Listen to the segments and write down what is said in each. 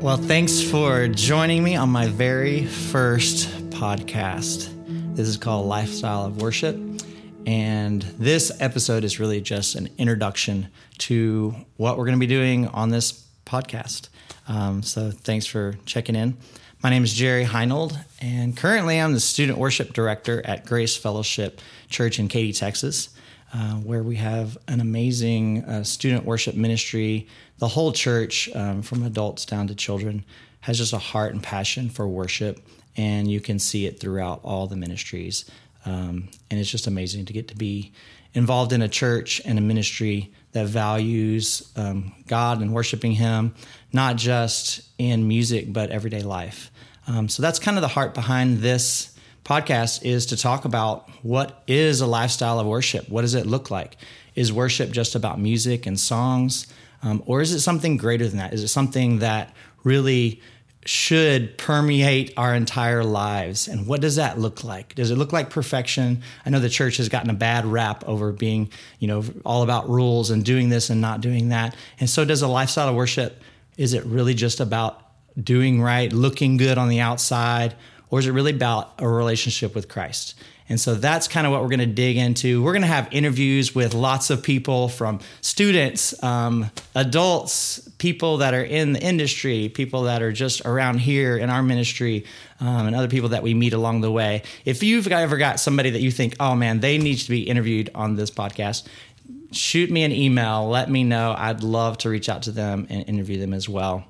Well, thanks for joining me on my very first podcast. This is called Lifestyle of Worship. And this episode is really just an introduction to what we're going to be doing on this podcast. Um, so thanks for checking in. My name is Jerry Heinold, and currently I'm the student worship director at Grace Fellowship Church in Katy, Texas, uh, where we have an amazing uh, student worship ministry the whole church, um, from adults down to children, has just a heart and passion for worship, and you can see it throughout all the ministries. Um, and it's just amazing to get to be involved in a church and a ministry that values um, God and worshiping Him, not just in music but everyday life. Um, so that's kind of the heart behind this podcast is to talk about what is a lifestyle of worship. What does it look like? Is worship just about music and songs? Um, or is it something greater than that? Is it something that really should permeate our entire lives? And what does that look like? Does it look like perfection? I know the church has gotten a bad rap over being, you know, all about rules and doing this and not doing that. And so does a lifestyle of worship. Is it really just about doing right, looking good on the outside? Or is it really about a relationship with Christ? And so that's kind of what we're going to dig into. We're going to have interviews with lots of people from students, um, adults, people that are in the industry, people that are just around here in our ministry, um, and other people that we meet along the way. If you've ever got somebody that you think, oh man, they need to be interviewed on this podcast, shoot me an email. Let me know. I'd love to reach out to them and interview them as well.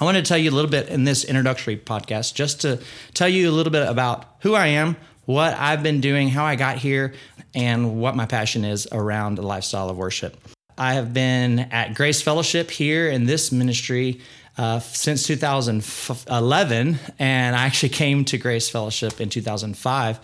I want to tell you a little bit in this introductory podcast, just to tell you a little bit about who I am, what I've been doing, how I got here, and what my passion is around the lifestyle of worship. I have been at Grace Fellowship here in this ministry uh, since 2011, and I actually came to Grace Fellowship in 2005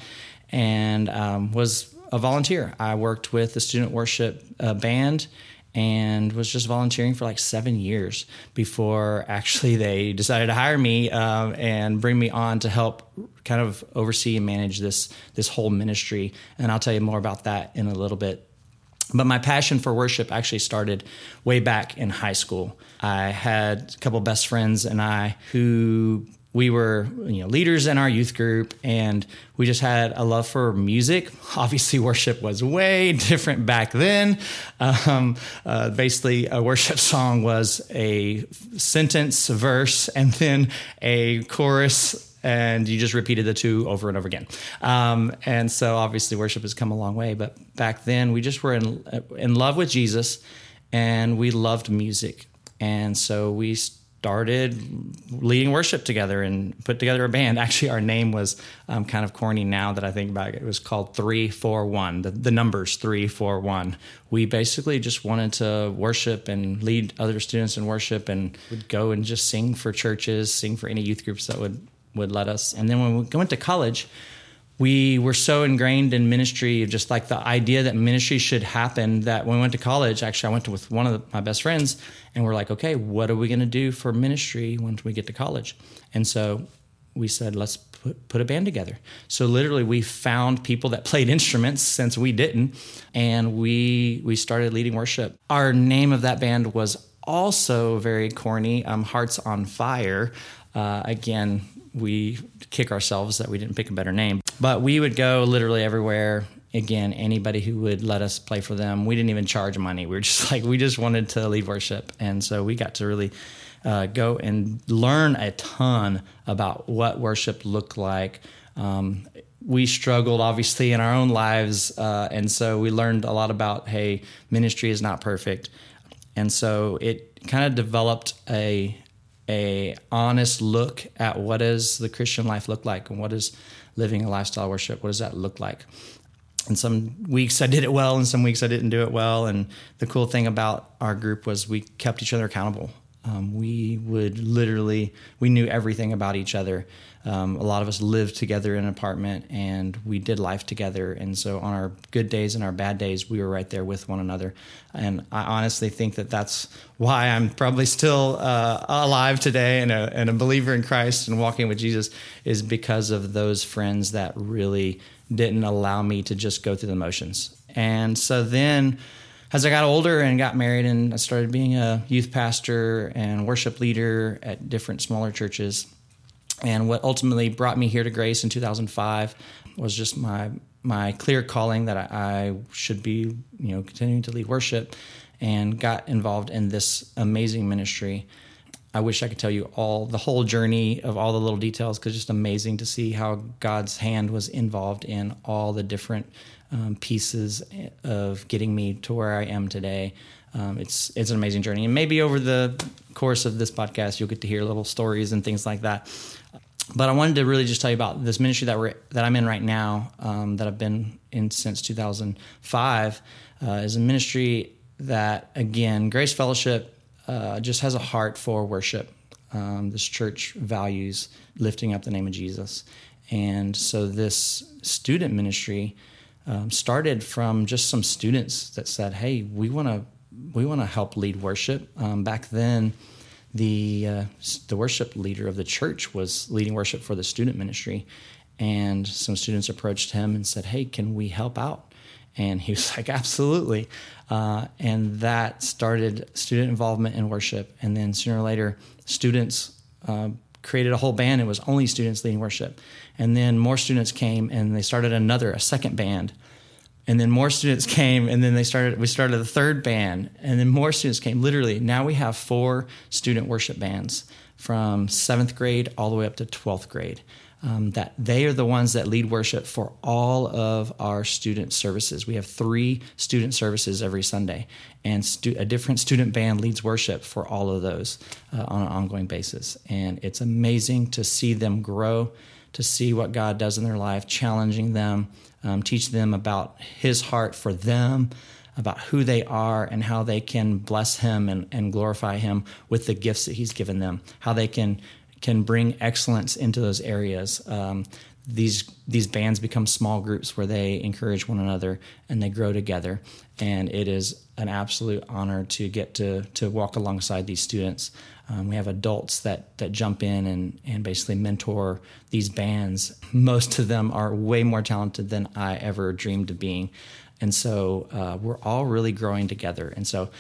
and um, was a volunteer. I worked with the student worship uh, band and was just volunteering for like seven years before actually they decided to hire me uh, and bring me on to help kind of oversee and manage this this whole ministry. And I'll tell you more about that in a little bit. But my passion for worship actually started way back in high school. I had a couple best friends and I who we were you know leaders in our youth group and we just had a love for music. Obviously worship was way different back then. Um, uh, basically a worship song was a sentence verse and then a chorus and you just repeated the two over and over again. Um, and so obviously worship has come a long way but back then we just were in, in love with jesus and we loved music. And so we started leading worship together and put together a band. Actually, our name was um, kind of corny now that I think about it. It was called 341, the, the numbers 341. We basically just wanted to worship and lead other students in worship and would go and just sing for churches, sing for any youth groups that would, would let us. And then when we went to college, we were so ingrained in ministry, just like the idea that ministry should happen, that when we went to college, actually, I went to with one of the, my best friends, and we're like, okay, what are we going to do for ministry once we get to college? And so we said, let's put, put a band together. So literally, we found people that played instruments since we didn't, and we we started leading worship. Our name of that band was also very corny, um, Hearts on Fire. Uh, again, we kick ourselves that we didn't pick a better name. But we would go literally everywhere. Again, anybody who would let us play for them. We didn't even charge money. We were just like, we just wanted to lead worship. And so we got to really uh, go and learn a ton about what worship looked like. Um, we struggled obviously in our own lives. Uh, and so we learned a lot about, hey, ministry is not perfect. And so it kind of developed a a honest look at what does the Christian life look like and what is living a lifestyle worship, what does that look like? And some weeks I did it well, and some weeks I didn't do it well. And the cool thing about our group was we kept each other accountable. Um, we would literally, we knew everything about each other. Um, a lot of us lived together in an apartment and we did life together. And so on our good days and our bad days, we were right there with one another. And I honestly think that that's why I'm probably still uh, alive today and a, and a believer in Christ and walking with Jesus is because of those friends that really didn't allow me to just go through the motions. And so then, as I got older and got married, and I started being a youth pastor and worship leader at different smaller churches. And what ultimately brought me here to Grace in 2005 was just my my clear calling that I, I should be, you know, continuing to lead worship, and got involved in this amazing ministry. I wish I could tell you all the whole journey of all the little details because it's just amazing to see how God's hand was involved in all the different um, pieces of getting me to where I am today. Um, it's it's an amazing journey, and maybe over the course of this podcast, you'll get to hear little stories and things like that. But I wanted to really just tell you about this ministry that we're that I'm in right now, um, that I've been in since 2005, uh, is a ministry that again, Grace Fellowship uh, just has a heart for worship. Um, this church values lifting up the name of Jesus, and so this student ministry um, started from just some students that said, "Hey, we want to we want to help lead worship." Um, back then, the uh, the worship leader of the church was leading worship for the student ministry, and some students approached him and said, "Hey, can we help out?" And he was like, "Absolutely." Uh, and that started student involvement in worship, and then sooner or later, students. Uh, created a whole band. It was only students leading worship. And then more students came and they started another, a second band. And then more students came and then they started, we started a third band. And then more students came. Literally, now we have four student worship bands from seventh grade all the way up to 12th grade um, that they are the ones that lead worship for all of our student services. We have three student services every Sunday, and stu- a different student band leads worship for all of those uh, on an ongoing basis. And it's amazing to see them grow, to see what God does in their life, challenging them, um, teach them about His heart for them about who they are and how they can bless him and, and glorify him with the gifts that he's given them, how they can can bring excellence into those areas. Um, these these bands become small groups where they encourage one another and they grow together. And it is an absolute honor to get to to walk alongside these students. Um, we have adults that that jump in and and basically mentor these bands. Most of them are way more talented than I ever dreamed of being, and so uh, we're all really growing together. And so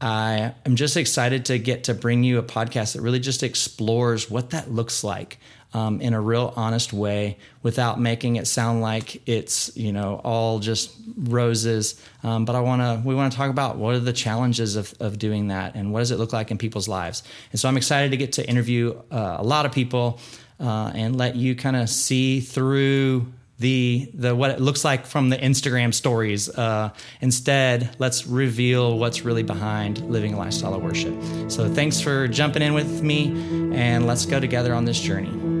I am just excited to get to bring you a podcast that really just explores what that looks like um, in a real honest way without making it sound like it's you know all just roses. Um, but I want to we want to talk about what are the challenges of, of doing that and what does it look like in people's lives. And so I'm excited to get to interview uh, a lot of people uh, and let you kind of see through the the what it looks like from the Instagram stories. Uh, instead, let's reveal what's really behind living a lifestyle of worship. So, thanks for jumping in with me, and let's go together on this journey.